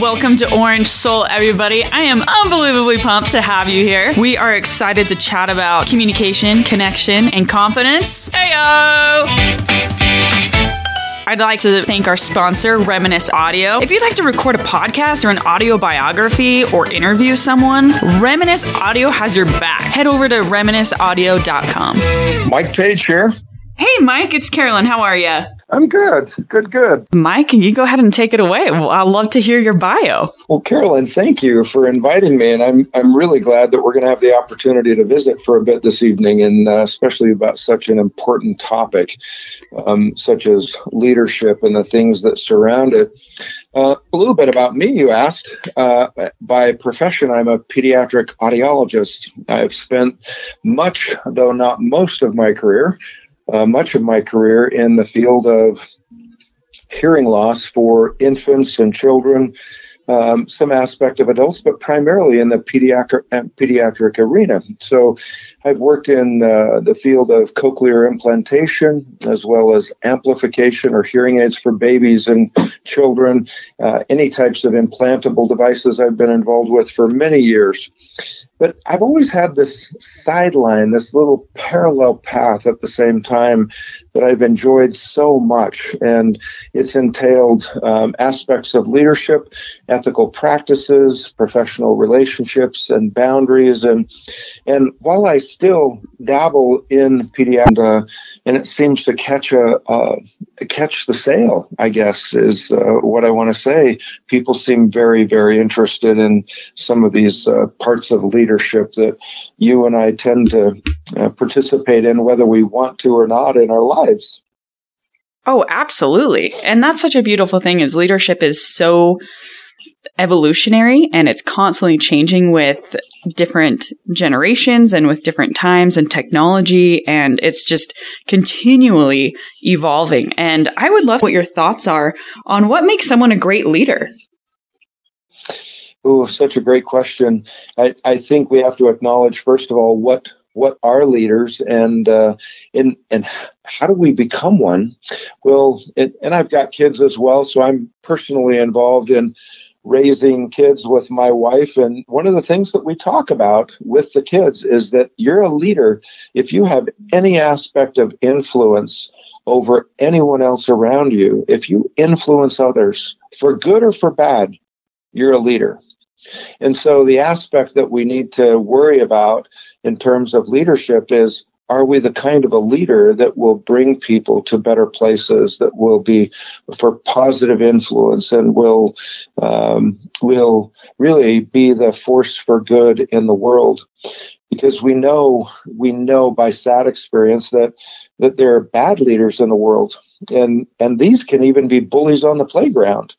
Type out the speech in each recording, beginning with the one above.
Welcome to Orange Soul, everybody. I am unbelievably pumped to have you here. We are excited to chat about communication, connection, and confidence. Heyo! I'd like to thank our sponsor, Reminisce Audio. If you'd like to record a podcast or an audio biography or interview someone, Reminisce Audio has your back. Head over to reminisceaudio.com. Mike Page here. Hey, Mike, it's Carolyn. How are you? I'm good. Good, good. Mike, you go ahead and take it away. Well, I'd love to hear your bio. Well, Carolyn, thank you for inviting me. And I'm, I'm really glad that we're going to have the opportunity to visit for a bit this evening, and uh, especially about such an important topic, um, such as leadership and the things that surround it. Uh, a little bit about me, you asked. Uh, by profession, I'm a pediatric audiologist. I've spent much, though not most, of my career uh, much of my career in the field of hearing loss for infants and children, um, some aspect of adults, but primarily in the pediatric pediatric arena. So, I've worked in uh, the field of cochlear implantation as well as amplification or hearing aids for babies and children. Uh, any types of implantable devices I've been involved with for many years. But I've always had this sideline, this little parallel path at the same time that I've enjoyed so much. And it's entailed um, aspects of leadership, ethical practices, professional relationships, and boundaries. And, and while I still dabble in pediatrics, uh, and it seems to catch a, uh, catch the sale, I guess, is uh, what I want to say. People seem very, very interested in some of these uh, parts of leadership that you and I tend to uh, participate in, whether we want to or not, in our lives. Oh, absolutely. And that's such a beautiful thing is leadership is so evolutionary and it's constantly changing with different generations and with different times and technology and it's just continually evolving. And I would love what your thoughts are on what makes someone a great leader. Oh, such a great question. I, I think we have to acknowledge, first of all, what what are leaders and uh, and and how do we become one? Well, and I've got kids as well, so I'm personally involved in raising kids with my wife. And one of the things that we talk about with the kids is that you're a leader if you have any aspect of influence over anyone else around you. If you influence others for good or for bad, you're a leader. And so the aspect that we need to worry about in terms of leadership is are we the kind of a leader that will bring people to better places that will be for positive influence and will um, will really be the force for good in the world? Because we know we know by sad experience that that there are bad leaders in the world and and these can even be bullies on the playground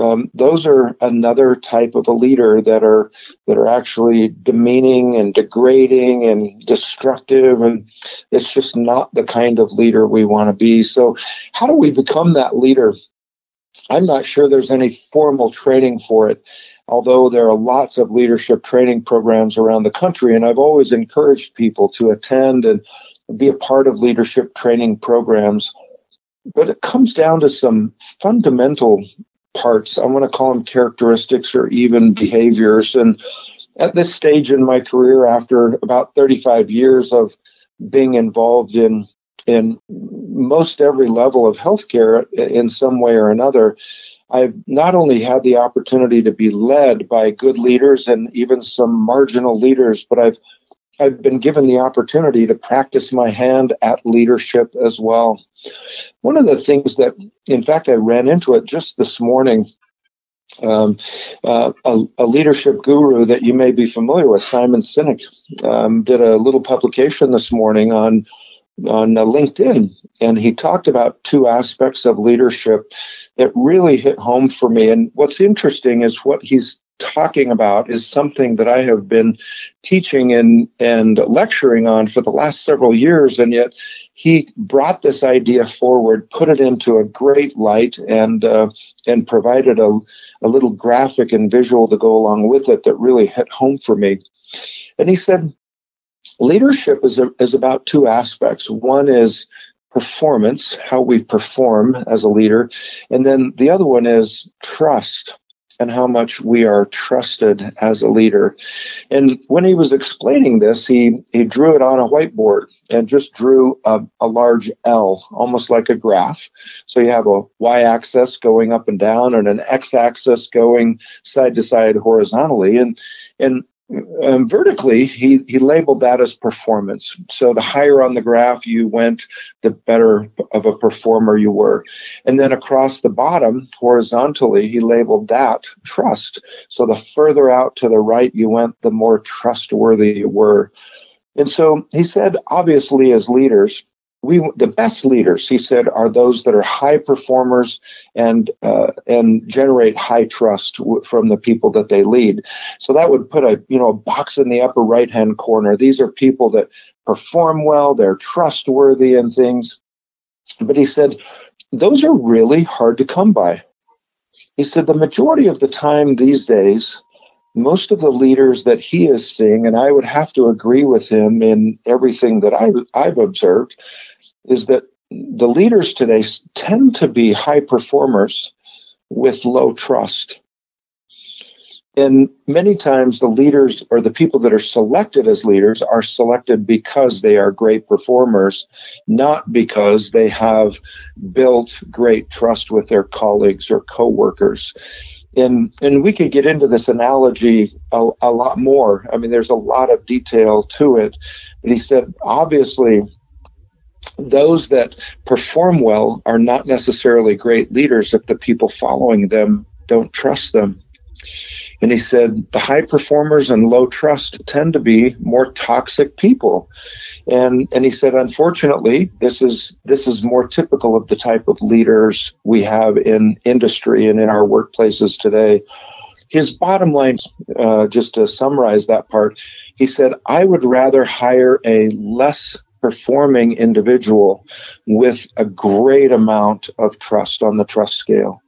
um, those are another type of a leader that are that are actually demeaning and degrading and destructive and it's just not the kind of leader we want to be. So how do we become that leader? I'm not sure there's any formal training for it although there are lots of leadership training programs around the country and i've always encouraged people to attend and be a part of leadership training programs. But it comes down to some fundamental parts. I want to call them characteristics or even behaviors. And at this stage in my career, after about 35 years of being involved in in most every level of healthcare in some way or another, I've not only had the opportunity to be led by good leaders and even some marginal leaders, but I've I've been given the opportunity to practice my hand at leadership as well. One of the things that, in fact, I ran into it just this morning. Um, uh, a, a, leadership guru that you may be familiar with, Simon Sinek, um, did a little publication this morning on on uh, LinkedIn, and he talked about two aspects of leadership that really hit home for me. And what's interesting is what he's talking about is something that I have been teaching and, and lecturing on for the last several years. And yet he brought this idea forward, put it into a great light, and, uh, and provided a, a little graphic and visual to go along with it that really hit home for me. And he said, leadership is, a, is about two aspects. One is performance, how we perform as a leader. And then the other one is trust and how much we are trusted as a leader. And when he was explaining this, he, he drew it on a whiteboard and just drew a, a large L, almost like a graph. So you have a y axis going up and down and an x axis going side to side horizontally. And, and um, vertically, he, he labeled that as performance. So the higher on the graph you went, the better of a performer you were. And then across the bottom, horizontally, he labeled that trust. So the further out to the right you went, the more trustworthy you were. And so he said, obviously, as leaders, we the best leaders he said are those that are high performers and uh, and generate high trust w- from the people that they lead. So that would put a you know a box in the upper right hand corner. These are people that perform well they're trustworthy and things. But he said those are really hard to come by. He said the majority of the time these days most of the leaders that he is seeing, and I would have to agree with him in everything that I've, I've observed, is that the leaders today tend to be high performers with low trust. And many times the leaders or the people that are selected as leaders are selected because they are great performers, not because they have built great trust with their colleagues or coworkers. And, and we could get into this analogy a, a lot more. I mean, there's a lot of detail to it. But he said, obviously, those that perform well are not necessarily great leaders if the people following them don't trust them. And he said the high performers and low trust tend to be more toxic people. And and he said unfortunately this is this is more typical of the type of leaders we have in industry and in our workplaces today. His bottom line, uh, just to summarize that part, he said, I would rather hire a less performing individual with a great amount of trust on the trust scale.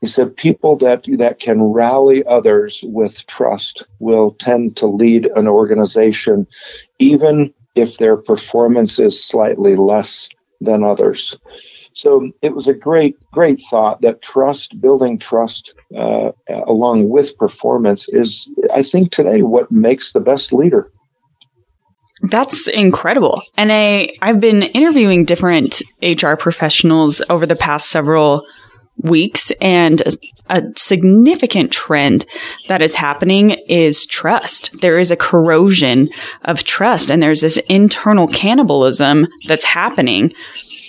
He said people that, that can rally others with trust will tend to lead an organization, even if their performance is slightly less than others. So it was a great, great thought that trust, building trust uh, along with performance is, I think, today what makes the best leader. That's incredible. And I, I've been interviewing different HR professionals over the past several weeks and a significant trend that is happening is trust. There is a corrosion of trust and there's this internal cannibalism that's happening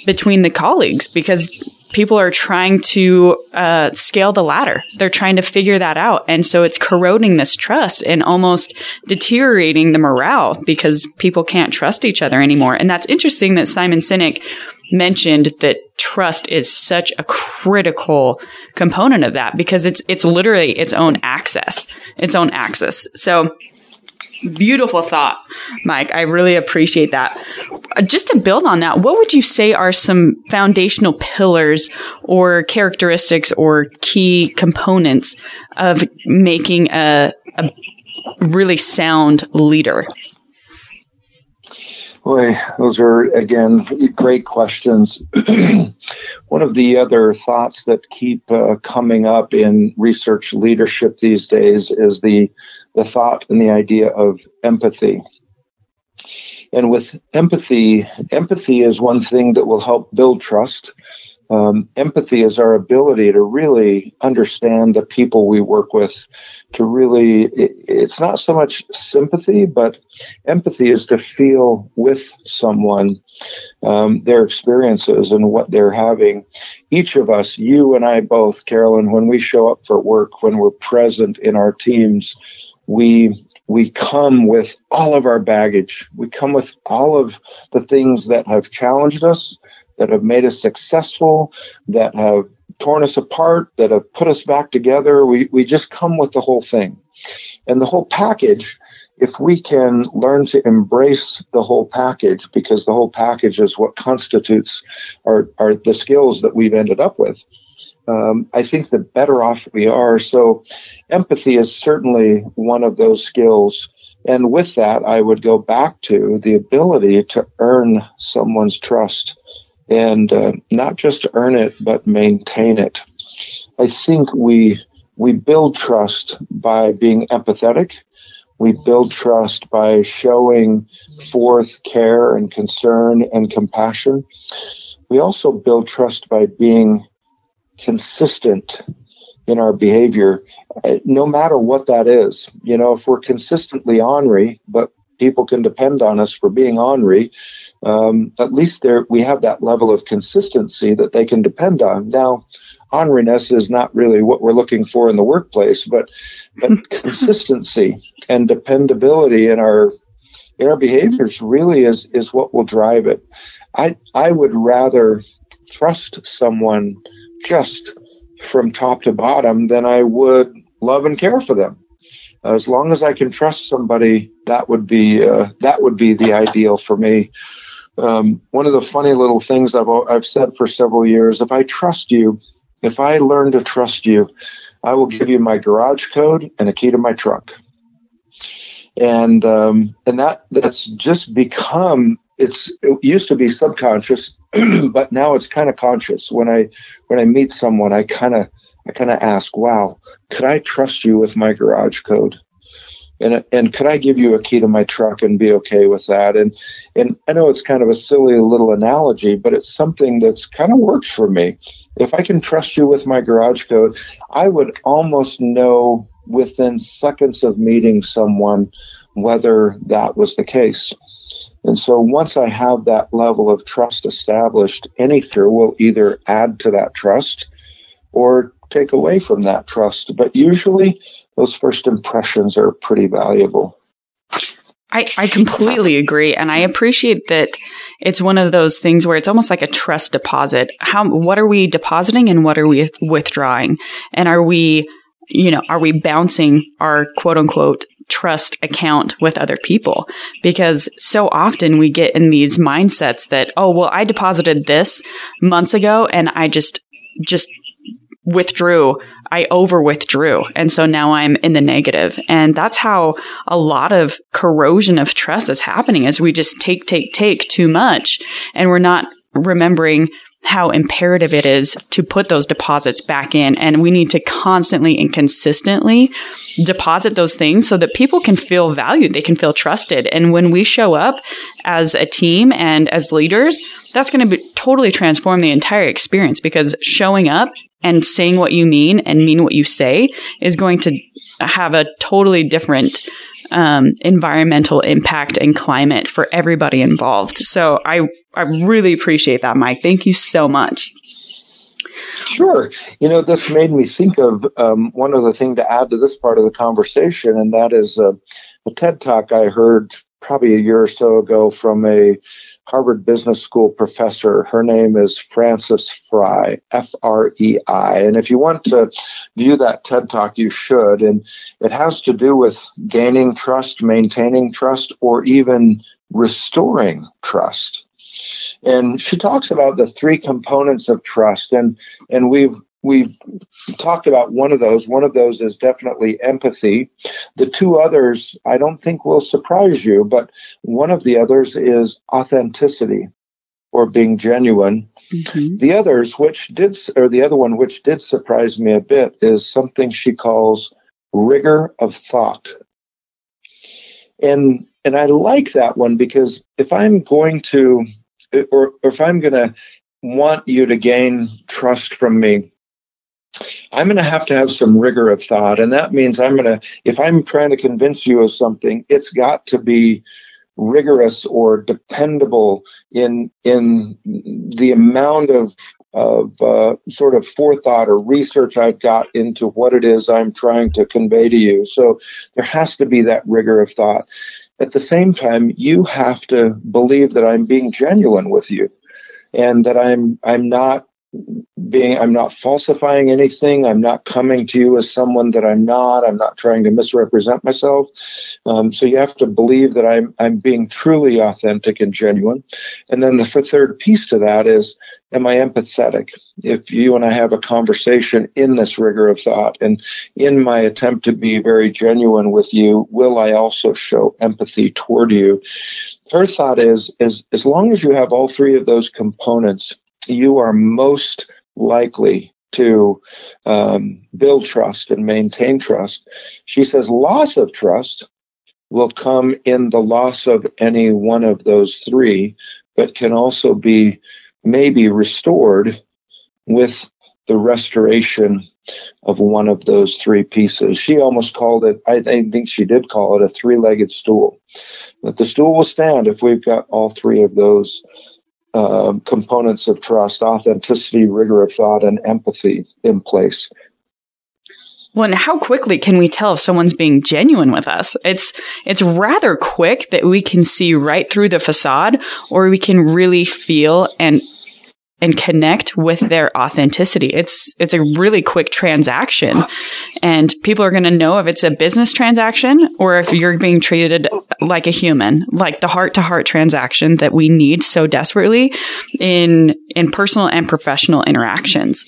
between the colleagues because people are trying to uh, scale the ladder. They're trying to figure that out. And so it's corroding this trust and almost deteriorating the morale because people can't trust each other anymore. And that's interesting that Simon Sinek mentioned that trust is such a critical component of that because it's it's literally its own access, its own axis. So Beautiful thought, Mike. I really appreciate that. Uh, just to build on that, what would you say are some foundational pillars or characteristics or key components of making a, a really sound leader? Boy, those are again great questions. One of the other thoughts that keep uh, coming up in research leadership these days is the the thought and the idea of empathy. And with empathy, empathy is one thing that will help build trust. Um, empathy is our ability to really understand the people we work with, to really, it, it's not so much sympathy, but empathy is to feel with someone um, their experiences and what they're having. Each of us, you and I both, Carolyn, when we show up for work, when we're present in our teams, we we come with all of our baggage. We come with all of the things that have challenged us, that have made us successful, that have torn us apart, that have put us back together. We, we just come with the whole thing. And the whole package, if we can learn to embrace the whole package, because the whole package is what constitutes our, our the skills that we've ended up with, um, I think the better off we are. So, empathy is certainly one of those skills. And with that, I would go back to the ability to earn someone's trust and uh, not just earn it, but maintain it. I think we we build trust by being empathetic. We build trust by showing forth care and concern and compassion. We also build trust by being consistent in our behavior, uh, no matter what that is. You know, if we're consistently ornery, but people can depend on us for being ornery, um, at least there we have that level of consistency that they can depend on. Now, orneriness is not really what we're looking for in the workplace, but but consistency and dependability in our in our behaviors really is is what will drive it. I I would rather trust someone just from top to bottom than I would love and care for them. As long as I can trust somebody, that would be uh, that would be the ideal for me. Um, one of the funny little things I've I've said for several years: if I trust you, if I learn to trust you, I will give you my garage code and a key to my truck. And um, and that that's just become it's it used to be subconscious, but now it's kind of conscious. When I when I meet someone, I kind of I kind of ask, "Wow, could I trust you with my garage code?" And and could I give you a key to my truck and be okay with that? And and I know it's kind of a silly little analogy, but it's something that's kind of works for me. If I can trust you with my garage code, I would almost know within seconds of meeting someone whether that was the case. And so once I have that level of trust established, anything will either add to that trust or take away from that trust. But usually those first impressions are pretty valuable. I, I completely agree. And I appreciate that it's one of those things where it's almost like a trust deposit. How, what are we depositing and what are we withdrawing? And are we, you know, are we bouncing our quote unquote trust account with other people because so often we get in these mindsets that, oh, well, I deposited this months ago and I just, just withdrew. I over withdrew. And so now I'm in the negative. And that's how a lot of corrosion of trust is happening is we just take, take, take too much and we're not remembering how imperative it is to put those deposits back in. And we need to constantly and consistently deposit those things so that people can feel valued. They can feel trusted. And when we show up as a team and as leaders, that's going to totally transform the entire experience because showing up and saying what you mean and mean what you say is going to have a totally different um, environmental impact and climate for everybody involved. So I I really appreciate that, Mike. Thank you so much. Sure. You know, this made me think of um, one other thing to add to this part of the conversation, and that is uh, a TED talk I heard probably a year or so ago from a Harvard Business School professor. Her name is Frances Frei, F R E I. And if you want to view that TED Talk, you should. And it has to do with gaining trust, maintaining trust, or even restoring trust. And she talks about the three components of trust. And, and we've we've talked about one of those. One of those is definitely empathy. The two others, I don't think will surprise you, but one of the others is authenticity or being genuine. Mm-hmm. The others, which did, or the other one, which did surprise me a bit, is something she calls rigor of thought. And, and I like that one because if I'm going to, or, or if I'm going to want you to gain trust from me, I'm going to have to have some rigor of thought. And that means I'm going to, if I'm trying to convince you of something, it's got to be rigorous or dependable in in the amount of of uh, sort of forethought or research I've got into what it is I'm trying to convey to you. So there has to be that rigor of thought. At the same time, you have to believe that I'm being genuine with you and that I'm I'm not being i'm not falsifying anything. I'm not coming to you as someone that i'm not. I'm not trying to misrepresent myself. Um, so you have to believe that i'm i'm being truly authentic and genuine. And then the third piece to that is am i empathetic? If you and i have a conversation in this rigor of thought and in my attempt to be very genuine with you will i also show empathy toward you? Her thought is is as long as you have all three of those components you are most likely to um, build trust and maintain trust. She says loss of trust will come in the loss of any one of those three, but can also be maybe restored with the restoration of one of those three pieces. She almost called it, I think she did call it a three legged stool. That the stool will stand if we've got all three of those uh, components of trust authenticity, rigor of thought, and empathy in place. Well, and how quickly can we tell if someone's being genuine with us? It's it's rather quick that we can see right through the facade, or we can really feel and and connect with their authenticity. It's it's a really quick transaction, and people are going to know if it's a business transaction or if you're being treated like a human, like the heart to heart transaction that we need so desperately in in personal and professional interactions.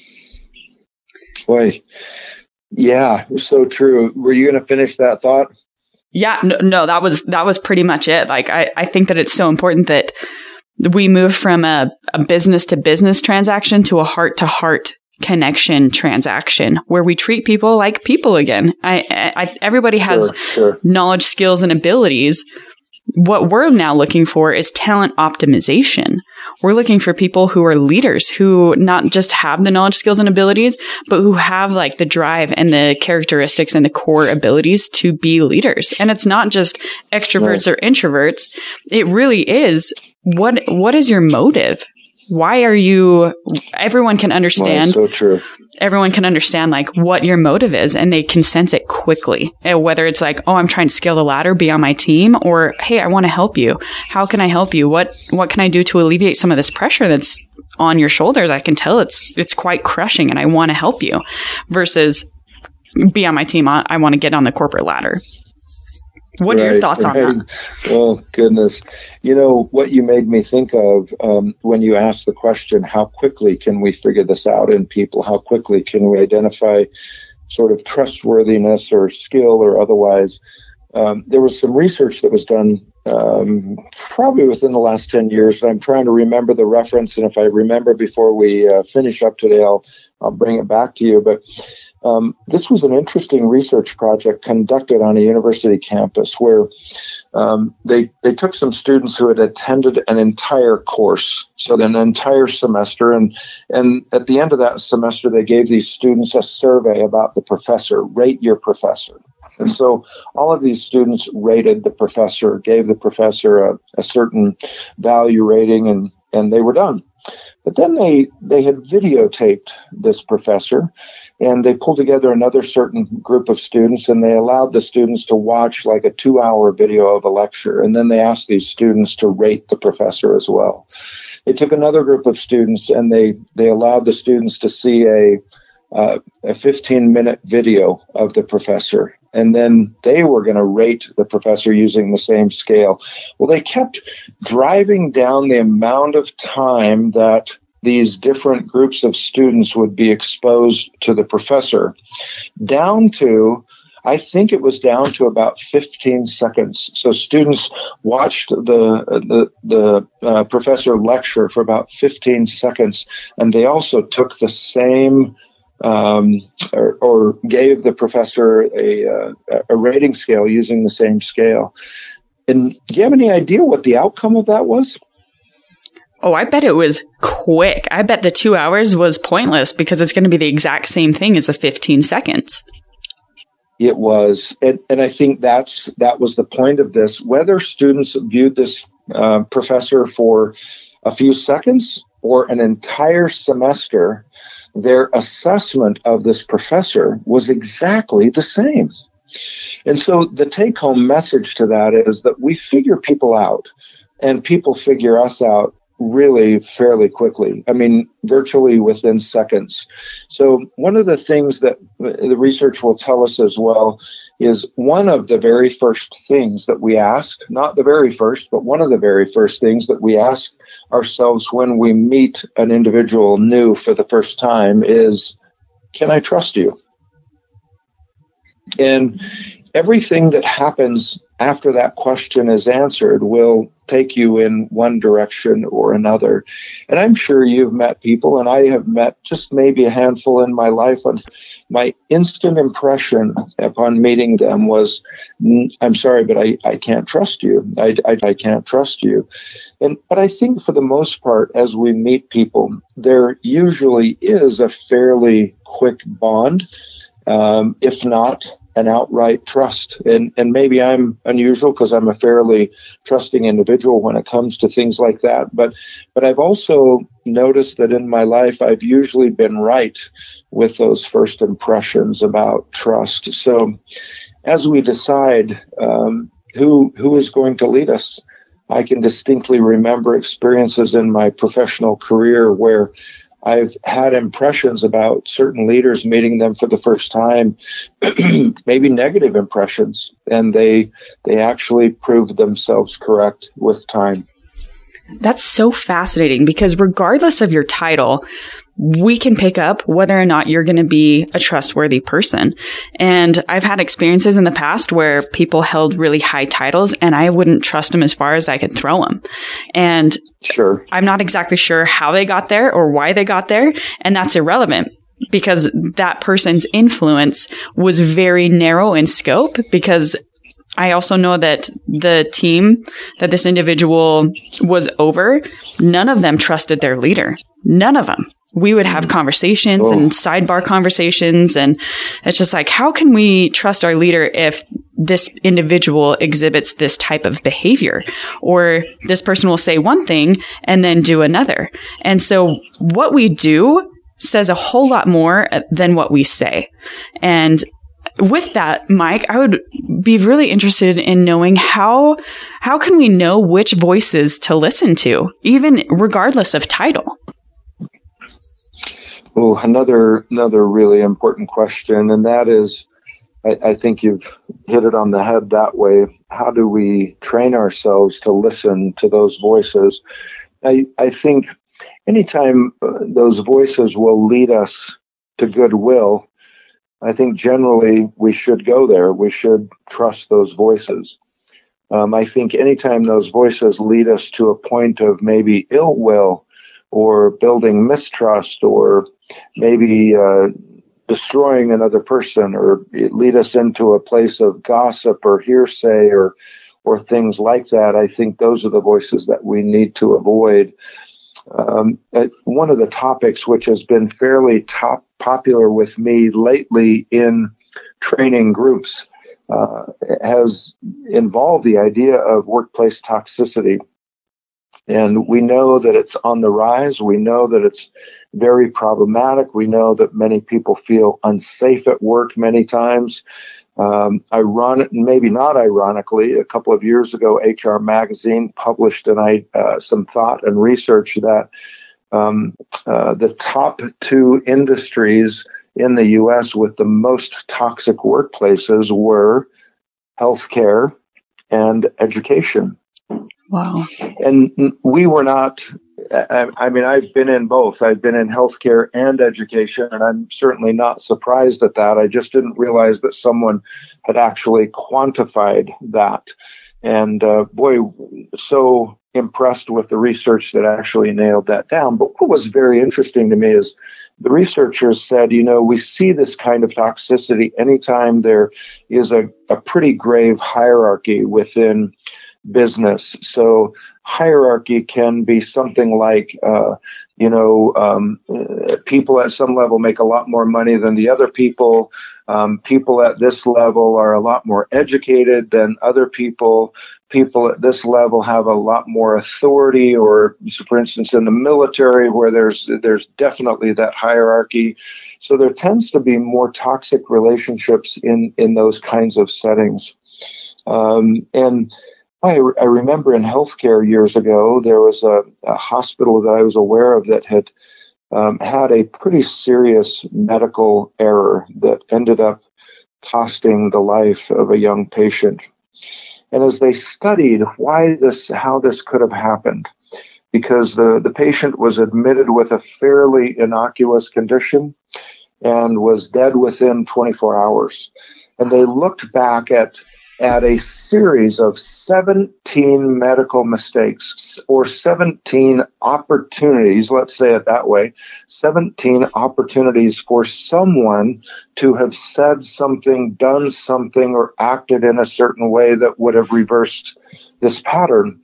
Boy, yeah, so true. Were you going to finish that thought? Yeah, no, no, that was that was pretty much it. Like I, I think that it's so important that we move from a, a business to business transaction to a heart to heart connection transaction where we treat people like people again. I, I everybody has sure, sure. knowledge, skills, and abilities. What we're now looking for is talent optimization. We're looking for people who are leaders who not just have the knowledge, skills, and abilities, but who have like the drive and the characteristics and the core abilities to be leaders. And it's not just extroverts right. or introverts. It really is what, what is your motive? Why are you, everyone can understand. Well, so true everyone can understand like what your motive is and they can sense it quickly. And whether it's like, oh, I'm trying to scale the ladder, be on my team, or hey, I want to help you. How can I help you? What what can I do to alleviate some of this pressure that's on your shoulders? I can tell it's it's quite crushing, and I want to help you. Versus be on my team. I, I want to get on the corporate ladder. What right, are your thoughts right. on that? Oh, goodness. You know, what you made me think of um, when you asked the question, how quickly can we figure this out in people? How quickly can we identify sort of trustworthiness or skill or otherwise? Um, there was some research that was done um, probably within the last 10 years. And I'm trying to remember the reference. And if I remember before we uh, finish up today, I'll, I'll bring it back to you. But um, this was an interesting research project conducted on a university campus where um, they they took some students who had attended an entire course, so an entire semester, and and at the end of that semester, they gave these students a survey about the professor. Rate your professor. And so all of these students rated the professor, gave the professor a, a certain value rating, and and they were done. But then they they had videotaped this professor and they pulled together another certain group of students and they allowed the students to watch like a two hour video of a lecture and then they asked these students to rate the professor as well. They took another group of students and they they allowed the students to see a uh, a 15 minute video of the professor and then they were going to rate the professor using the same scale. Well they kept driving down the amount of time that these different groups of students would be exposed to the professor down to I think it was down to about 15 seconds. So students watched the the, the uh, professor lecture for about 15 seconds, and they also took the same um, or, or, gave the professor a, uh, a rating scale using the same scale. And do you have any idea what the outcome of that was? Oh, I bet it was quick. I bet the two hours was pointless because it's going to be the exact same thing as the 15 seconds. It was. And, and I think that's, that was the point of this. Whether students viewed this uh, professor for a few seconds or an entire semester, their assessment of this professor was exactly the same. And so the take home message to that is that we figure people out and people figure us out really fairly quickly. I mean, virtually within seconds. So, one of the things that the research will tell us as well is one of the very first things that we ask, not the very first, but one of the very first things that we ask ourselves when we meet an individual new for the first time is, Can I trust you? And everything that happens after that question is answered will take you in one direction or another. And I'm sure you've met people, and I have met just maybe a handful in my life. And my instant impression upon meeting them was, I'm sorry, but I, I can't trust you. I, I, I can't trust you. And, but I think for the most part, as we meet people, there usually is a fairly quick bond. Um, if not an outright trust. And, and maybe I'm unusual because I'm a fairly trusting individual when it comes to things like that. But, but I've also noticed that in my life, I've usually been right with those first impressions about trust. So as we decide, um, who, who is going to lead us, I can distinctly remember experiences in my professional career where I've had impressions about certain leaders meeting them for the first time, maybe negative impressions, and they they actually proved themselves correct with time. That's so fascinating because regardless of your title, we can pick up whether or not you're going to be a trustworthy person. And I've had experiences in the past where people held really high titles and I wouldn't trust them as far as I could throw them. And sure. I'm not exactly sure how they got there or why they got there. And that's irrelevant because that person's influence was very narrow in scope because I also know that the team that this individual was over, none of them trusted their leader. None of them we would have mm-hmm. conversations oh. and sidebar conversations. And it's just like, how can we trust our leader if this individual exhibits this type of behavior or this person will say one thing and then do another. And so what we do says a whole lot more than what we say. And with that, Mike, I would be really interested in knowing how how can we know which voices to listen to, even regardless of title. Oh, another another really important question, and that is, I, I, think you've hit it on the head that way. How do we train ourselves to listen to those voices? I I think anytime uh, those voices will lead us to goodwill, I think generally we should go there. We should trust those voices. Um, I think anytime those voices lead us to a point of maybe ill will or building mistrust or maybe uh, destroying another person or lead us into a place of gossip or hearsay or or things like that. I think those are the voices that we need to avoid. Um, one of the topics which has been fairly top popular with me lately in training groups uh, has involved the idea of workplace toxicity. And we know that it's on the rise. We know that it's very problematic. We know that many people feel unsafe at work many times. Um, ironic, maybe not ironically, a couple of years ago, HR Magazine published uh, some thought and research that um, uh, the top two industries in the U.S. with the most toxic workplaces were healthcare and education. Wow. And we were not, I, mean, I've been in both. I've been in healthcare and education, and I'm certainly not surprised at that. I just didn't realize that someone had actually quantified that. And uh, boy, so impressed with the research that actually nailed that down. But what was very interesting to me is the researchers said, you know, we see this kind of toxicity anytime there is a, a pretty grave hierarchy within business. So hierarchy can be something like, uh, you know, um, people at some level make a lot more money than the other people. Um, people at this level are a lot more educated than other people. People at this level have a lot more authority, or for instance, in the military, where there's there's definitely that hierarchy. So there tends to be more toxic relationships in in those kinds of settings. Um, and I, I remember in healthcare years ago, there was a, a hospital that I was aware of that had um, had a pretty serious medical error that ended up costing the life of a young patient. And as they studied why this, how this could have happened, because the, the patient was admitted with a fairly innocuous condition, and was dead within 24 hours. And they looked back at at a series of 17 medical mistakes or 17 opportunities, let's say it that way, 17 opportunities for someone to have said something, done something, or acted in a certain way that would have reversed this pattern.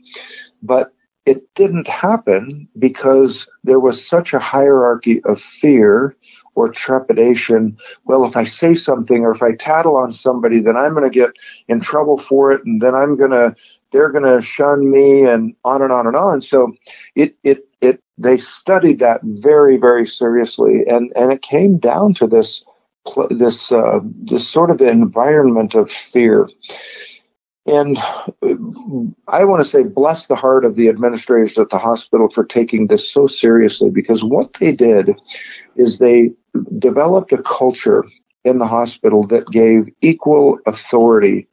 But it didn't happen because there was such a hierarchy of fear or trepidation. Well, if I say something or if I tattle on somebody, then I'm going to get in trouble for it, and then I'm going to they're going to shun me, and on and on and on. So it it it they studied that very very seriously, and and it came down to this this uh, this sort of environment of fear. And I want to say, bless the heart of the administrators at the hospital for taking this so seriously because what they did is they developed a culture in the hospital that gave equal authority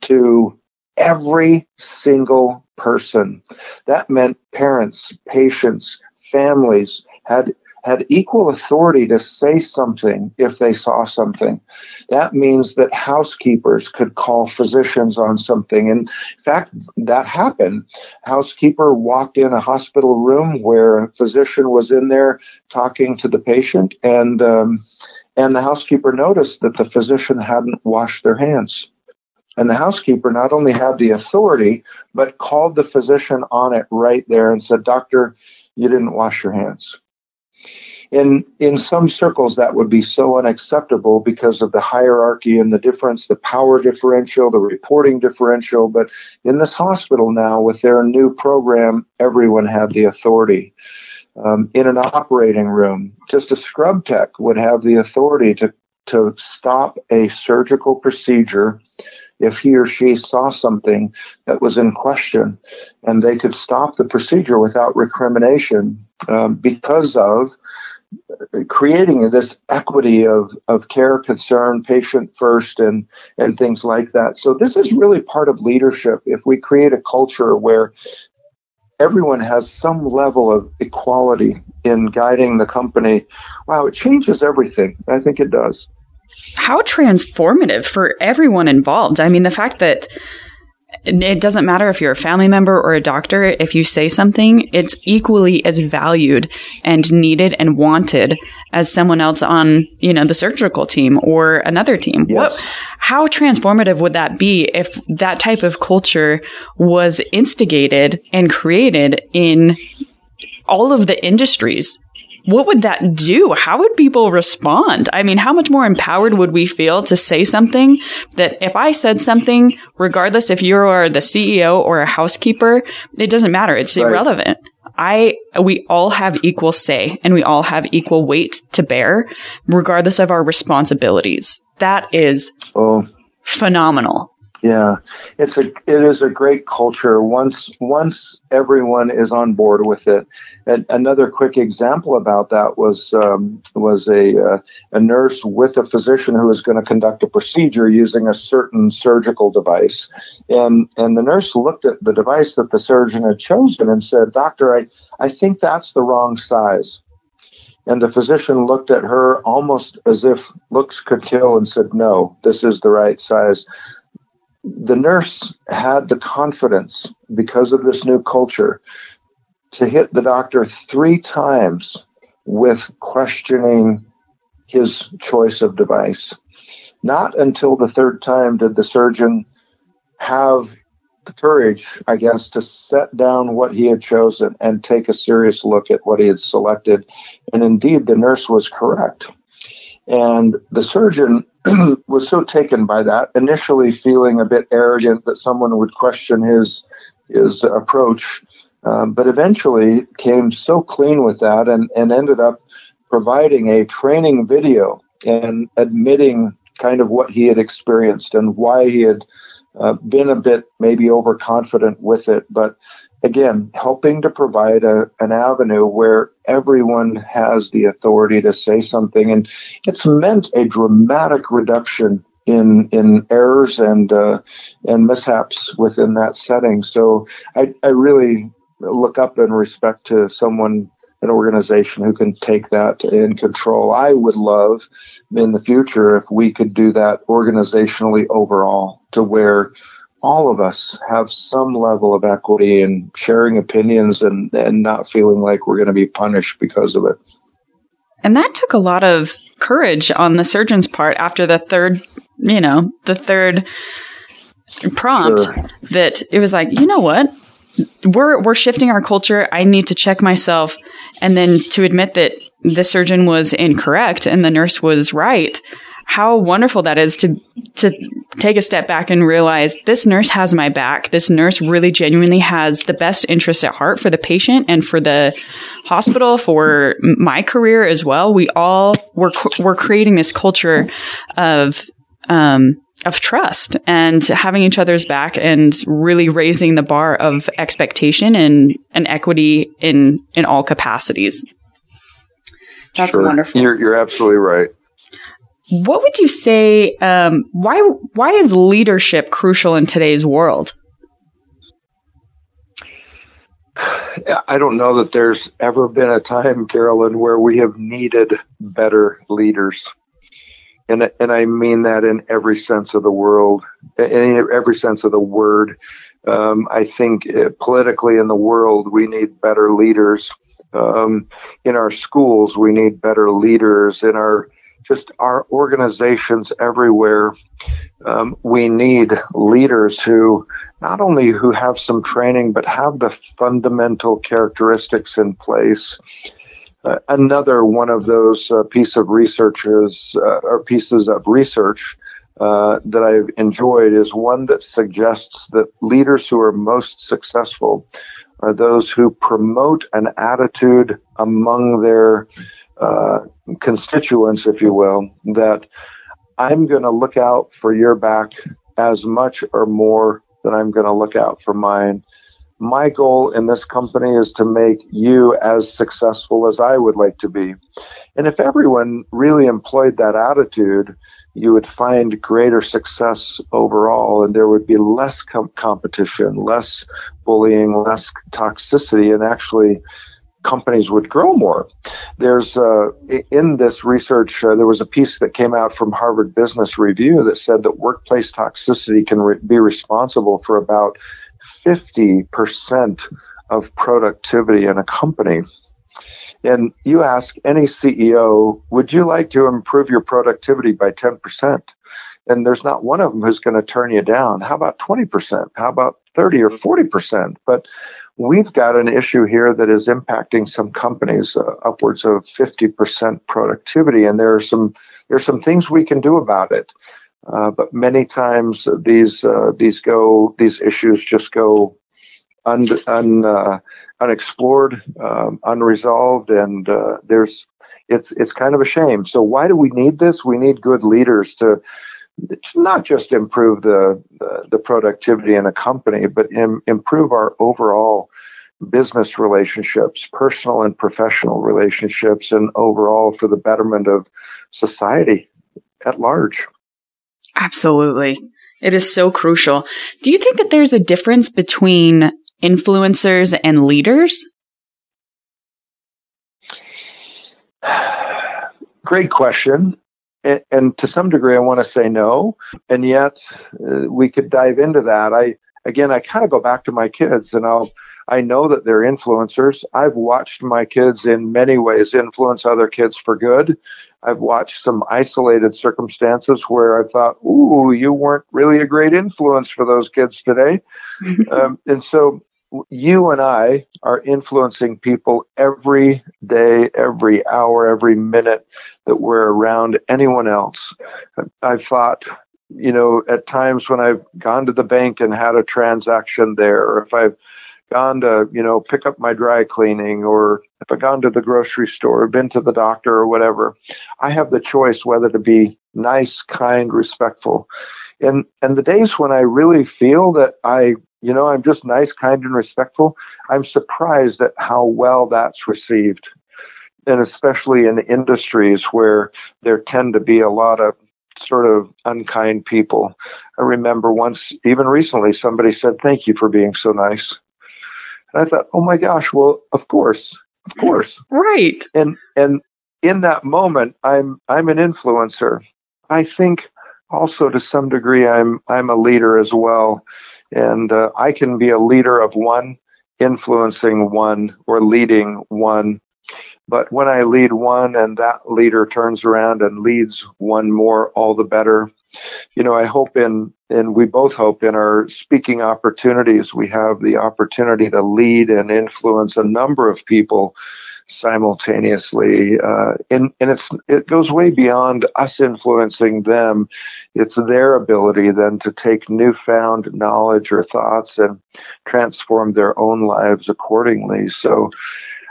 to every single person. That meant parents, patients, families had had equal authority to say something if they saw something. That means that housekeepers could call physicians on something. In fact, that happened. Housekeeper walked in a hospital room where a physician was in there talking to the patient, and um, and the housekeeper noticed that the physician hadn't washed their hands. And the housekeeper not only had the authority, but called the physician on it right there and said, Doctor, you didn't wash your hands in in some circles that would be so unacceptable because of the hierarchy and the difference the power differential the reporting differential. But in this hospital now with their new program everyone had the authority. Um, in an operating room just a scrub tech would have the authority to to stop a surgical procedure if he or she saw something that was in question and they could stop the procedure without recrimination um, because of creating this equity of, of care, concern, patient first, and, and things like that. So, this is really part of leadership. If we create a culture where everyone has some level of equality in guiding the company, wow, it changes everything. I think it does. How transformative for everyone involved. I mean, the fact that it doesn't matter if you're a family member or a doctor. If you say something, it's equally as valued and needed and wanted as someone else on, you know, the surgical team or another team. Yes. What, how transformative would that be if that type of culture was instigated and created in all of the industries what would that do? How would people respond? I mean, how much more empowered would we feel to say something that if I said something, regardless if you are the CEO or a housekeeper, it doesn't matter. It's right. irrelevant. I, we all have equal say and we all have equal weight to bear, regardless of our responsibilities. That is oh. phenomenal. Yeah, it's a it is a great culture once once everyone is on board with it. And another quick example about that was um, was a uh, a nurse with a physician who was going to conduct a procedure using a certain surgical device, and and the nurse looked at the device that the surgeon had chosen and said, "Doctor, I I think that's the wrong size." And the physician looked at her almost as if looks could kill and said, No, this is the right size the nurse had the confidence because of this new culture to hit the doctor three times with questioning his choice of device. Not until the third time did the surgeon have the courage, I guess, to set down what he had chosen and take a serious look at what he had selected. And indeed, the nurse was correct. And the surgeon was so taken by that, initially feeling a bit arrogant that someone would question his his approach, um, but eventually came so clean with that and, and ended up providing a training video and admitting kind of what he had experienced and why he had uh, been a bit maybe overconfident with it. But again, helping to provide a, an avenue where everyone has the authority to say something. And it's meant a dramatic reduction in in errors and uh, and mishaps within that setting. So I, I really look up in respect to someone an organization who can take that in control. I would love in the future if we could do that organizationally overall to where all of us have some level of equity and sharing opinions and, and not feeling like we're going to be punished because of it. And that took a lot of courage on the surgeon's part after the third, you know, the third prompt sure. that it was like, you know what? We're we're shifting our culture. I need to check myself and then to admit that the surgeon was incorrect and the nurse was right how wonderful that is to to take a step back and realize this nurse has my back. This nurse really genuinely has the best interest at heart for the patient and for the hospital, for my career as well. We all we're we're creating this culture of um, of trust and having each other's back and really raising the bar of expectation and, and equity in in all capacities. That's sure. wonderful. You're you're absolutely right. What would you say? Um, why why is leadership crucial in today's world? I don't know that there's ever been a time, Carolyn, where we have needed better leaders. And, and I mean that in every sense of the world, in every sense of the word. Um, I think uh, politically in the world, we need better leaders. Um, in our schools, we need better leaders. In our just our organizations everywhere. Um, we need leaders who not only who have some training but have the fundamental characteristics in place. Uh, another one of those uh, piece of research is, uh, or pieces of research uh, that I've enjoyed is one that suggests that leaders who are most successful are those who promote an attitude among their uh, constituents, if you will, that I'm going to look out for your back as much or more than I'm going to look out for mine. My goal in this company is to make you as successful as I would like to be. And if everyone really employed that attitude, you would find greater success overall, and there would be less com- competition, less bullying, less toxicity, and actually companies would grow more. There's uh, in this research, uh, there was a piece that came out from Harvard Business Review that said that workplace toxicity can re- be responsible for about 50% of productivity in a company. And you ask any CEO, would you like to improve your productivity by 10%? And there's not one of them who's going to turn you down. How about 20%? How about 30 or 40%? But We've got an issue here that is impacting some companies uh, upwards of 50% productivity, and there are some there are some things we can do about it. Uh, but many times these uh, these go these issues just go un, un uh, unexplored, um, unresolved, and uh, there's it's it's kind of a shame. So why do we need this? We need good leaders to not just improve the, the, the productivity in a company, but Im, improve our overall business relationships, personal and professional relationships, and overall for the betterment of society at large. Absolutely. It is so crucial. Do you think that there's a difference between influencers and leaders? Great question and, to some degree, I want to say no. And yet, uh, we could dive into that. I again, I kind of go back to my kids, and I'll I know that they're influencers. I've watched my kids in many ways influence other kids for good. I've watched some isolated circumstances where I thought, "Ooh, you weren't really a great influence for those kids today," um, and so you and I are influencing people every day, every hour, every minute that we're around anyone else. I've thought, you know, at times when I've gone to the bank and had a transaction there, or if I've gone to, you know, pick up my dry cleaning, or if I've gone to the grocery store, or been to the doctor, or whatever, I have the choice whether to be nice, kind, respectful. And and the days when I really feel that I you know, I'm just nice, kind, and respectful. I'm surprised at how well that's received. And especially in industries where there tend to be a lot of sort of unkind people. I remember once, even recently, somebody said, Thank you for being so nice. And I thought, Oh my gosh, well, of course. Of course. Right. And and in that moment, I'm I'm an influencer. I think also to some degree I'm I'm a leader as well, and uh, I can be a leader of one, influencing one, or leading one. But when I lead one and that leader turns around and leads one more, all the better. You know, I hope in, and we both hope in our speaking opportunities, we have the opportunity to lead and influence a number of people simultaneously. Uh, and and it's it goes way beyond us influencing them. It's their ability then to take newfound knowledge or thoughts and transform their own lives accordingly. So.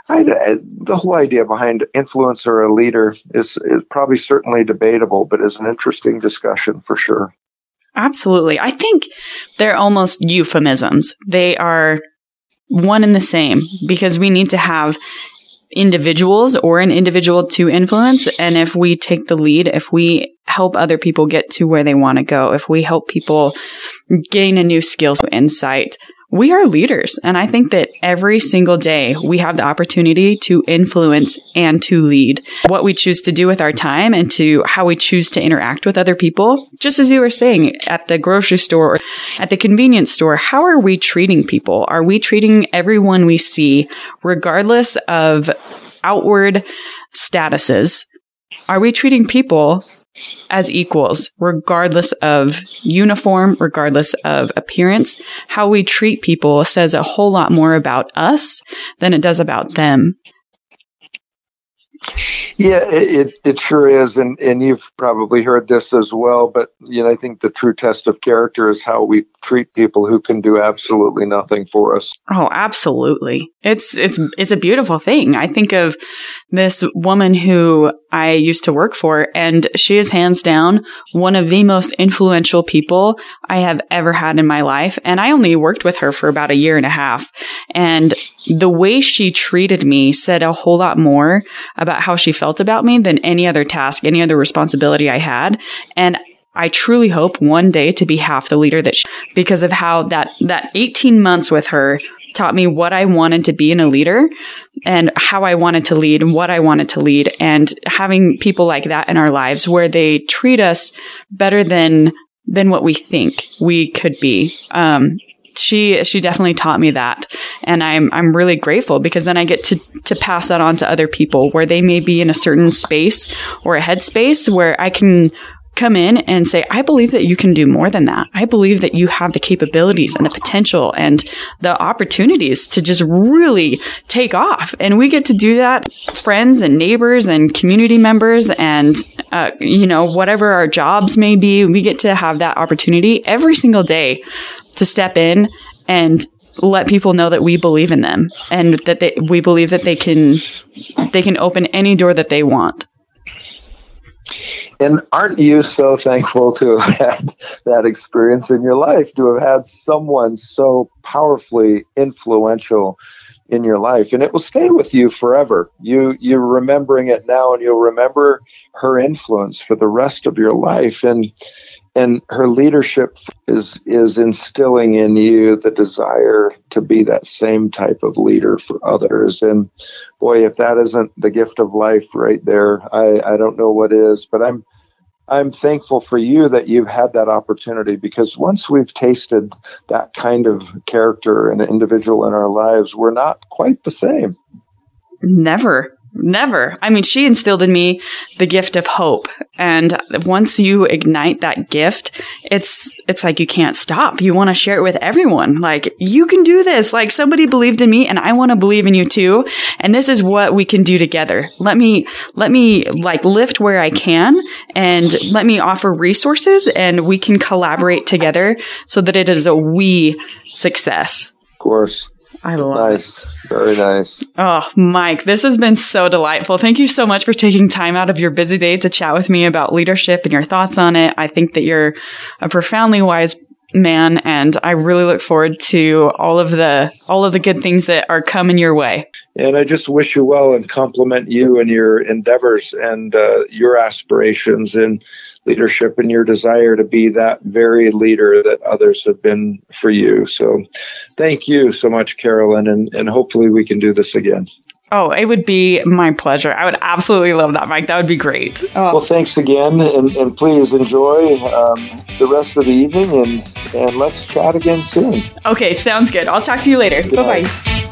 I, eh, the whole idea behind influencer or a leader is, is probably certainly debatable, but is an interesting discussion for sure. Absolutely. I think they're almost euphemisms. They are one and the same because we need to have individuals or an individual to influence. And if we take the lead, if we help other people get to where they want to go, if we help people gain a new skill, insight, we are leaders. And I think that every single day we have the opportunity to influence and to lead what we choose to do with our time and to how we choose to interact with other people. Just as you were saying at the grocery store or at the convenience store, how are we treating people? Are we treating everyone we see, regardless of outward statuses? Are we treating people as equals, regardless of uniform, regardless of appearance. How we treat people says a whole lot more about us than it does about them. Yeah, it, it sure is, and and you've probably heard this as well. But you know, I think the true test of character is how we treat people who can do absolutely nothing for us. Oh, absolutely! It's it's it's a beautiful thing. I think of this woman who I used to work for, and she is hands down one of the most influential people I have ever had in my life. And I only worked with her for about a year and a half, and the way she treated me said a whole lot more about how she felt about me than any other task, any other responsibility I had. And I truly hope one day to be half the leader that she, because of how that, that 18 months with her taught me what I wanted to be in a leader and how I wanted to lead and what I wanted to lead and having people like that in our lives where they treat us better than than what we think we could be. Um, she she definitely taught me that. And i'm i'm really grateful because then i get to to pass that on to other people where they may be in a certain space or a headspace where i can come in and say i believe that you can do more than that. I believe that you have the capabilities and the potential and the opportunities to just really take off. And we get to do that friends and neighbors and community members and uh, you know whatever our jobs may be we get to have that opportunity every single day to step in and let people know that we believe in them and that they, we believe that they can they can open any door that they want. And aren't you so thankful to have had that experience in your life, to have had someone so powerfully influential in your life? And it will stay with you forever. You you're remembering it now and you'll remember her influence for the rest of your life. And and her leadership is is instilling in you the desire to be that same type of leader for others. And boy if that isn't the gift of life right there i i don't know what is but i'm i'm thankful for you that you've had that opportunity because once we've tasted that kind of character and individual in our lives we're not quite the same. Never Never. I mean, she instilled in me the gift of hope. And once you ignite that gift, it's, it's like you can't stop. You want to share it with everyone. Like, you can do this. Like, somebody believed in me and I want to believe in you too. And this is what we can do together. Let me, let me like lift where I can and let me offer resources and we can collaborate together so that it is a we success. Of course. I love it. nice. it. Very nice. Oh, Mike, this has been so delightful. Thank you so much for taking time out of your busy day to chat with me about leadership and your thoughts on it. I think that you're a profoundly wise man and I really look forward to all of the all of the good things that are coming your way. And I just wish you well and compliment you and your endeavors and uh, your aspirations and leadership and your desire to be that very leader that others have been for you. So thank you so much, Carolyn, and, and hopefully we can do this again. Oh, it would be my pleasure. I would absolutely love that, Mike. That would be great. Oh. Well, thanks again, and, and please enjoy um, the rest of the evening, and, and let's chat again soon. Okay, sounds good. I'll talk to you later. Bye bye.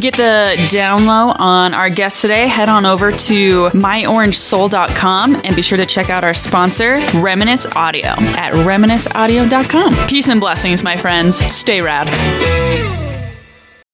Get the down low on our guest today, head on over to myorangesoul.com and be sure to check out our sponsor, Reminisce Audio, at reminisceaudio.com. Peace and blessings, my friends. Stay rad.